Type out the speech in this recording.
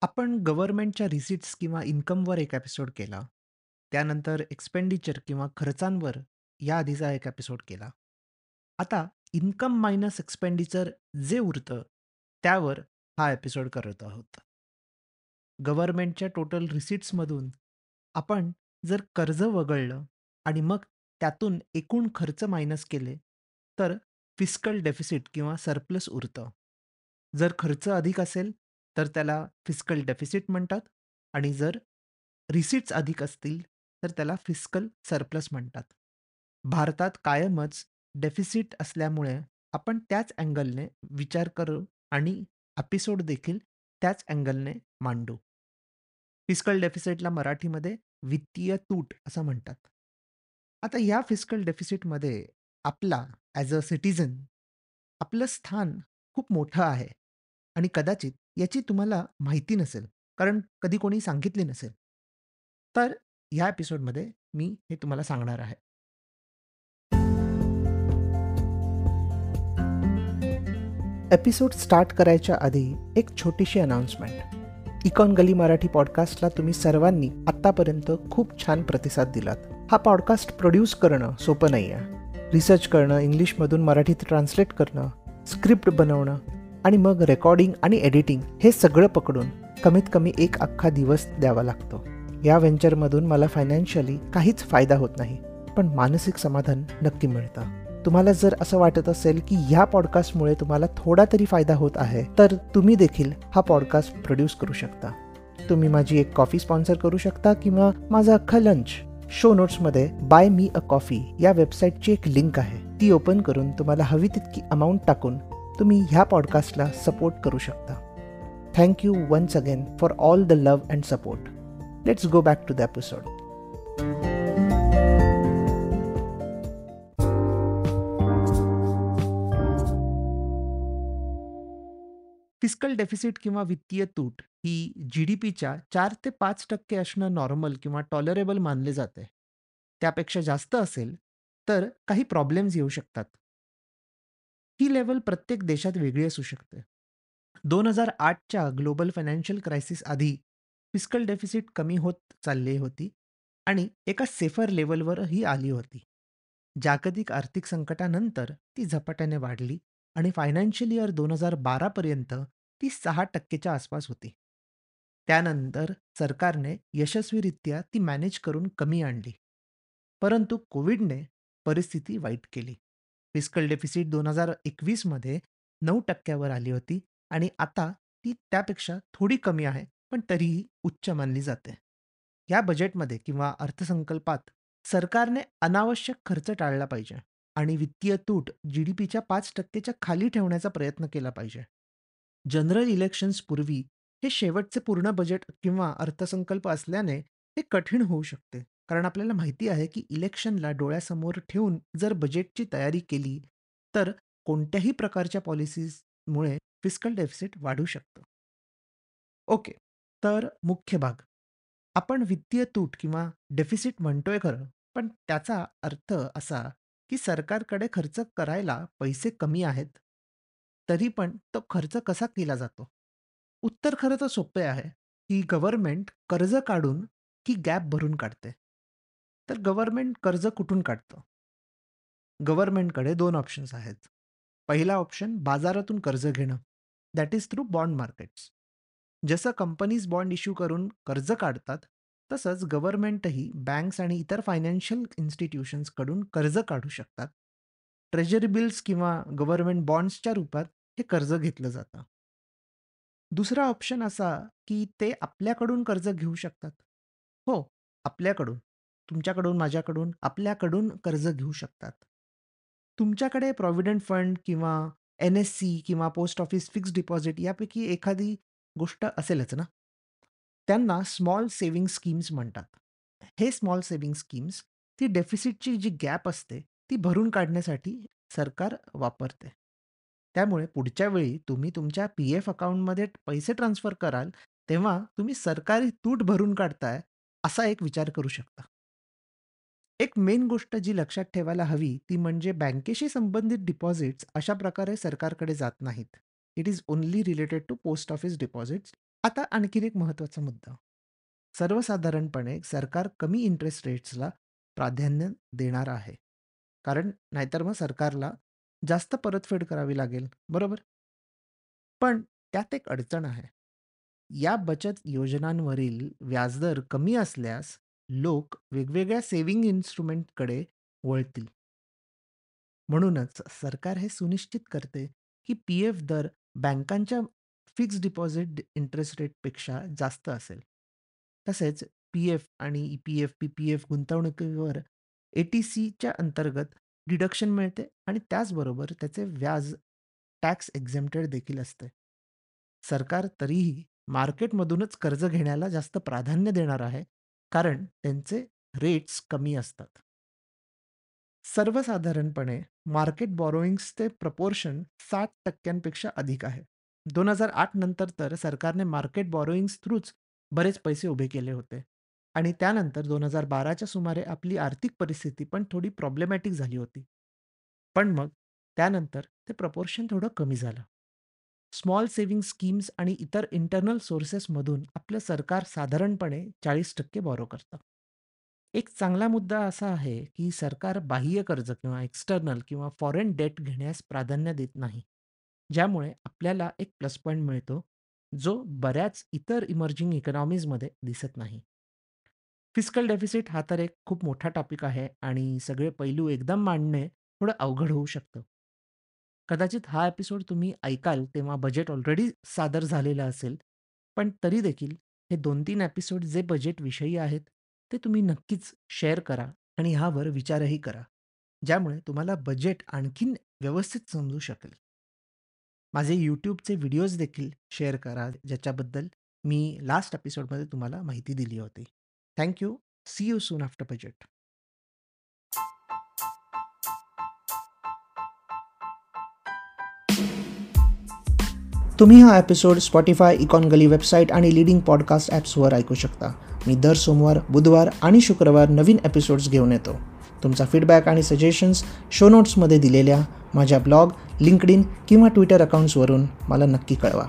आपण गव्हर्नमेंटच्या रिसिट्स किंवा इन्कमवर एक एपिसोड केला. त्यानंतर एक्सपेंडिचर किंवा खर्चांवर या आधीचा एक एपिसोड केला. आता इन्कम मायनस एक्सपेंडिचर जे उरतं, त्यावर हा एपिसोड करत आहोत. गव्हर्नमेंटच्या टोटल रिसिट्समधून आपण जर कर्ज वगळलं आणि मग त्यातून एकूण खर्च मायनस केले, तर फिस्कल डेफिसिट किंवा सरप्लस उरतं. जर खर्च अधिक असेल, तर त्याला फिस्कल डेफिसिट म्हणतात आणि जर रिसिट्स अधिक असतील, तर त्याला फिस्कल सरप्लस म्हणतात. भारतात कायमच डेफिसिट असल्यामुळे आपण त्याच अँगलने विचार करू आणि एपिसोड देखील त्याच अँगलने मांडू. फिस्कल डेफिसिटला मराठीमध्ये वित्तीय तूट असं म्हणतात. आता या फिस्कल डेफिसिटमध्ये आपला ॲज अ सिटिझन आपलं स्थान खूप मोठं आहे आणि कदाचित याची तुम्हाला माहिती नसेल, कारण कधी कोणी सांगितली नसेल. तर या एपिसोडमध्ये मी हे तुम्हाला सांगणार आहे. एपिसोड स्टार्ट करायच्या आधी एक छोटीशी अनाउन्समेंट. इकॉन गली मराठी पॉडकास्टला तुम्ही सर्वांनी आत्तापर्यंत खूप छान प्रतिसाद दिलात. हा पॉडकास्ट प्रोड्यूस करणं सोपं नाही आहे. रिसर्च करणं, इंग्लिशमधून मराठीत ट्रान्सलेट करणं, स्क्रिप्ट बनवणं आणि मग रेकॉर्डिंग आणि एडिटिंग हे सगळं पकडून कमीत कमी एक अख्खा दिवस द्यावा लागतो. या व्हेंचरमधून मला फायनान्शियली काहीच फायदा होत नाही, पण मानसिक समाधान नक्की मिळतं. तुम्हाला जर असं वाटत असेल की ह्या पॉडकास्टमुळे तुम्हाला थोडा तरी फायदा होत आहे तर तुम्ही देखील हा पॉडकास्ट प्रोड्यूस करू शकता तुम्ही माझी एक कॉफी स्पॉन्सर करू शकता किंवा माझा अख्खा लंच शो नोट्समध्ये बाय मी अ कॉफी या वेबसाईटची एक लिंक आहे ती ओपन करून तुम्हाला हवी तितकी अमाऊंट टाकून तुम्ही ह्या पॉडकास्टला सपोर्ट करू शकता thank you once again for all the love and support let's go back to the episode fiscal deficit किंवा वित्तीय तूट ही जी-डी-पीच्या चार ते पाच टक्के असणं नॉर्मल किंवा टॉलरेबल मानले जाते. त्यापेक्षा जास्त असेल, तर काही प्रॉब्लेम्स येऊ शकतात. ही लेवल प्रत्येक देशात वेगळी असू शकते. 2008च्या ग्लोबल फायनान्शियल क्रायसिस आधी फिस्कल डेफिसिट कमी होत चालली होती आणि एका सेफर लेव्हलवरही आली होती. जागतिक आर्थिक संकटानंतर ती झपाट्याने वाढली आणि फायनान्शियल इयर 2012 पर्यंत ती सहा टक्केच्या आसपास होती. त्यानंतर सरकारने यशस्वीरित्या ती मॅनेज करून कमी आणली. परंतु कोविडने परिस्थिती वाईट केली. फिस्कल डेफिसिट 2021 मध्ये नऊ टक्क्यावर आली होती आणि आता ती त्यापेक्षा थोडी कमी आहे, पण तरीही उच्च मानली जाते. या बजेटमध्ये किंवा अर्थसंकल्पात सरकारने अनावश्यक खर्च टाळला पाहिजे आणि वित्तीय तूट जी-डी-पीच्या पाच टक्केच्या खाली ठेवण्याचा प्रयत्न केला पाहिजे. जनरल इलेक्शन्स पूर्वी हे शेवटचे पूर्ण बजेट किंवा अर्थसंकल्प असल्याने हे कठीण होऊ शकते. कारण आपल्याला माहिती आहे, की इलेक्शनला डोळ्यासमोर ठेवून जर बजेटची तयारी केली, तर कोणत्याही प्रकारच्या पॉलिसीजमुळे फिस्कल डेफिसिट वाढू शकतं. ओके. तर मुख्य भाग. आपण वित्तीय तूट किंवा डेफिसिट म्हणतोय खरं, पण त्याचा अर्थ असा, की सरकारकडे खर्च करायला पैसे कमी आहेत. तरी पण तो खर्च कसा केला जातो? उत्तर खरं तर सोपे आहे, की गव्हर्नमेंट कर्ज काढून की गॅप भरून काढते. तर गव्हर्मेंट कर्ज कुठून काढतं? गव्हर्मेंटकडे दोन ऑप्शन्स आहेत. पहिला ऑप्शन बाजारातून कर्ज घेणं, that is through bond markets. जसं कंपनीज बॉन्ड इश्यू करून कर्ज काढतात, तसंच गव्हर्नमेंटही बँक्स आणि इतर फायनान्शियल इन्स्टिट्यूशन्सकडून कर्ज काढू शकतात. ट्रेजरी बिल्स किंवा गव्हर्नमेंट बॉन्ड्सच्या रूपात हे कर्ज घेतलं जातं. दुसरा ऑप्शन असा, की ते आपल्याकडून कर्ज घेऊ शकतात. हो, आपल्याकडून. तुमच्याकडून, माझ्याकडून, आपल्याकडून कर्ज घेऊ शकतात. तुमच्याकडे प्रॉव्हिडंट फंड किंवा एन-एस-सी किंवा पोस्ट ऑफिस फिक्स्ड डिपॉझिट यापैकी एखादी गोष्ट असेलच ना? त्यांना स्मॉल सेव्हिंग स्कीम्स म्हणतात. हे स्मॉल सेव्हिंग स्कीम्स ती डेफिसिटची जी गॅप असते, ती भरून काढण्यासाठी सरकार वापरते. त्यामुळे पुढच्या वेळी तुम्ही तुमच्या पी-एफ अकाउंटमध्ये पैसे ट्रान्सफर कराल, तेव्हा तुम्ही सरकारी तूट भरून काढताय, असा एक विचार करू शकता. एक मेन गोष्ट जी लक्षात ठेवायला हवी, ती म्हणजे बँकेशी संबंधित डिपॉझिट्स अशा प्रकारे सरकारकडे जात नाहीत. It is only related to post office deposits आता आणखीन एक महत्त्वाचा मुद्दा. सर्वसाधारणपणे सरकार कमी इंटरेस्ट रेट्सला प्राधान्य देणार आहे. कारण नाहीतर मग सरकारला जास्त परतफेड करावी लागेल, बरोबर? पण त्यात एक अडचण आहे. या बचत योजनांवरील व्याजदर कमी असल्यास लोक वेगवेगळ्या सेव्हिंग इन्स्ट्रुमेंटकडे वळतील. म्हणूनच सरकार हे सुनिश्चित करते, की पी-एफ दर बँकांच्या फिक्स्ड डिपॉझिट इंटरेस्ट रेटपेक्षा जास्त असेल. तसेच पी-एफ आणि ई-पी-एफ, पी-पी-एफ गुंतवणुकीवर ए-टी-सीच्या अंतर्गत डिडक्शन मिळते आणि त्याचबरोबर त्याचे व्याज टॅक्स एक्झेम्प्टेड देखील असते. सरकार तरीही मार्केटमधूनच कर्ज घेण्याला जास्त प्राधान्य देणार आहे, कारण त्यांचे रेट्स कमी असतात. सर्वसाधारणपणे मार्केट बॉरोईंग्सचे प्रपोर्शन साठ टक्क्यांपेक्षा अधिक आहे. 2008 नंतर तर सरकारने मार्केट बॉरोईंग्स थ्रूच बरेच पैसे उभे केले होते आणि त्यानंतर दोन हजार बाराच्या सुमारे आपली आर्थिक परिस्थिती पण थोडी प्रॉब्लेमॅटिक झाली होती. पण मग त्यानंतर ते प्रपोर्शन थोडं कमी झालं. स्मॉल सेव्हिंग स्कीम्स आणि इतर इंटरनल सोर्सेसमधून आपलं सरकार साधारणपणे 40% बॉरो करतं. एक चांगला मुद्दा असा आहे, की सरकार बाह्य कर्ज किंवा एक्सटर्नल किंवा फॉरेन डेट घेण्यास प्राधान्य देत नाही. ज्यामुळे आपल्याला एक प्लस पॉईंट मिळतो, जो बऱ्याच इतर इमर्जिंग इकॉनॉमीजमध्ये दिसत नाही. फिस्कल डेफिसिट हा तर एक खूप मोठा टॉपिक आहे आणि सगळे पैलू एकदम मांडणे थोडं अवघड होऊ शकतं. कदाचित हा एपिसोड तुम्ही ऐकाल तेव्हा बजेट ऑलरेडी सादर झालेलं असेल. पण तरी देखील हे 2-3 एपिसोड जे बजेटविषयी आहेत, ते तुम्ही नक्कीच शेअर करा आणि ह्यावर विचारही करा. ज्यामुळे तुम्हाला बजेट आणखीन व्यवस्थित समजू शकेल. माझे यूट्यूबचे व्हिडिओज देखील शेअर करा, ज्याच्याबद्दल मी लास्ट एपिसोडमध्ये तुम्हाला माहिती दिली होती. Thank you. See you soon after budget. तुम्ही हा एपिसोड स्पॉटीफाय इकॉनगली वेबसाईट आणि लिडिंग पॉडकास्ट ॲप्सवर ऐकू शकता. मी दर सोमवार, बुधवार आणि शुक्रवार नवीन एपिसोड्स घेऊन येतो. तुमचा फीडबॅक आणि सजेशन्स शो नोट्समध्ये दिलेल्या माझ्या ब्लॉग, लिंकडिन किंवा ट्विटर अकाउंट्सवरून मला नक्की कळवा.